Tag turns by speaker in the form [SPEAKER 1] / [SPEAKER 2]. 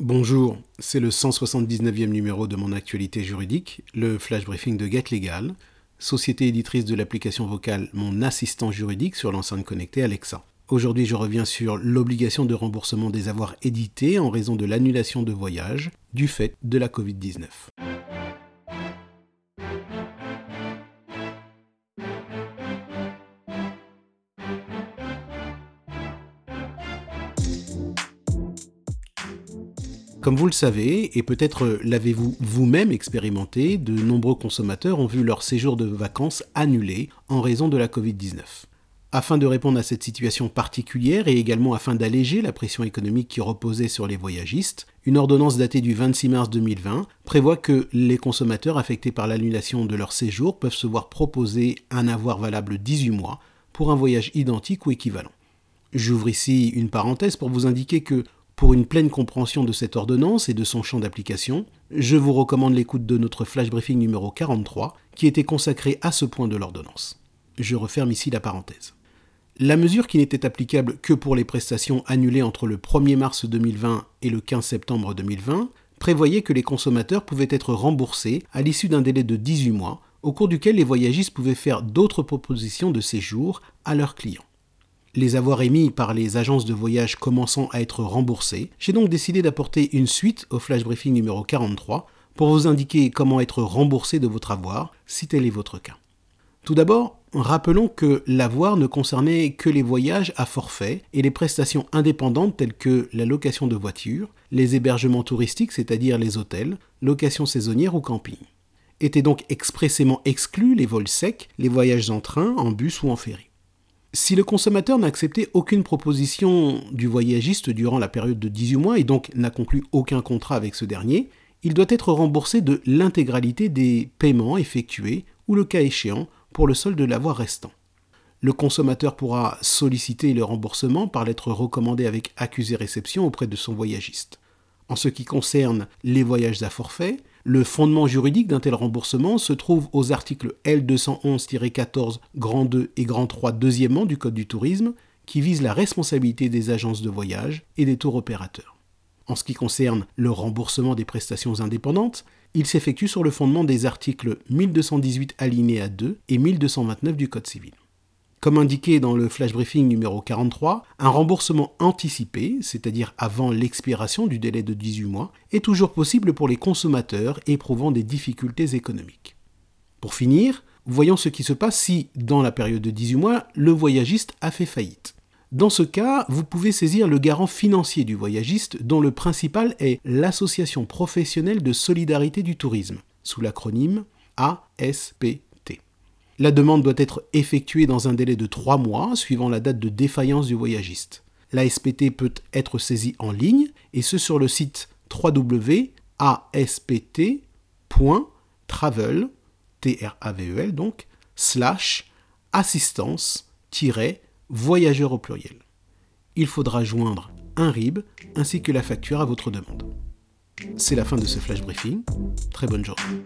[SPEAKER 1] Bonjour, c'est le 179e numéro de mon actualité juridique, le flash briefing de Get Legal, société éditrice de l'application vocale Mon assistant juridique sur l'enceinte connectée Alexa. Aujourd'hui, je reviens sur l'obligation de remboursement des avoirs édités en raison de l'annulation de voyage du fait de la Covid-19. Comme vous le savez, et peut-être l'avez-vous vous-même expérimenté, de nombreux consommateurs ont vu leur séjour de vacances annulé en raison de la Covid-19. Afin de répondre à cette situation particulière et également afin d'alléger la pression économique qui reposait sur les voyagistes, une ordonnance datée du 26 mars 2020 prévoit que les consommateurs affectés par l'annulation de leur séjour peuvent se voir proposer un avoir valable 18 mois pour un voyage identique ou équivalent. J'ouvre ici une parenthèse pour vous indiquer que pour une pleine compréhension de cette ordonnance et de son champ d'application, je vous recommande l'écoute de notre flash briefing numéro 43 qui était consacré à ce point de l'ordonnance. Je referme ici la parenthèse. La mesure qui n'était applicable que pour les prestations annulées entre le 1er mars 2020 et le 15 septembre 2020 prévoyait que les consommateurs pouvaient être remboursés à l'issue d'un délai de 18 mois au cours duquel les voyagistes pouvaient faire d'autres propositions de séjour à leurs clients les avoirs émis par les agences de voyage commençant à être remboursés, j'ai donc décidé d'apporter une suite au flash briefing numéro 43 pour vous indiquer comment être remboursé de votre avoir si tel est votre cas. Tout d'abord, rappelons que l'avoir ne concernait que les voyages à forfait et les prestations indépendantes telles que la location de voitures, les hébergements touristiques, c'est-à-dire les hôtels, location saisonnière ou camping. Étaient donc expressément exclus les vols secs, les voyages en train, en bus ou en ferry. Si le consommateur n'a accepté aucune proposition du voyagiste durant la période de 18 mois et donc n'a conclu aucun contrat avec ce dernier, il doit être remboursé de l'intégralité des paiements effectués ou le cas échéant pour le solde de l'avoir restant. Le consommateur pourra solliciter le remboursement par lettre recommandée avec accusé réception auprès de son voyagiste. En ce qui concerne les voyages à forfait, le fondement juridique d'un tel remboursement se trouve aux articles L211-14 grand 2 et grand 3 deuxièmement du Code du tourisme qui visent la responsabilité des agences de voyage et des tours opérateurs. En ce qui concerne le remboursement des prestations indépendantes, il s'effectue sur le fondement des articles 1218 alinéa 2 et 1229 du Code civil. Comme indiqué dans le flash briefing numéro 43, un remboursement anticipé, c'est-à-dire avant l'expiration du délai de 18 mois, est toujours possible pour les consommateurs éprouvant des difficultés économiques. Pour finir, voyons ce qui se passe si, dans la période de 18 mois, le voyagiste a fait faillite. Dans ce cas, vous pouvez saisir le garant financier du voyagiste dont le principal est l'Association professionnelle de solidarité du tourisme, sous l'acronyme ASP. La demande doit être effectuée dans un délai de 3 mois suivant la date de défaillance du voyagiste. La SPT peut être saisie en ligne et ce sur le site www.aspt.travel T-R-A-V-E-L donc slash assistance voyageur au pluriel. Il faudra joindre un RIB ainsi que la facture à votre demande. C'est la fin de ce flash briefing. Très bonne journée.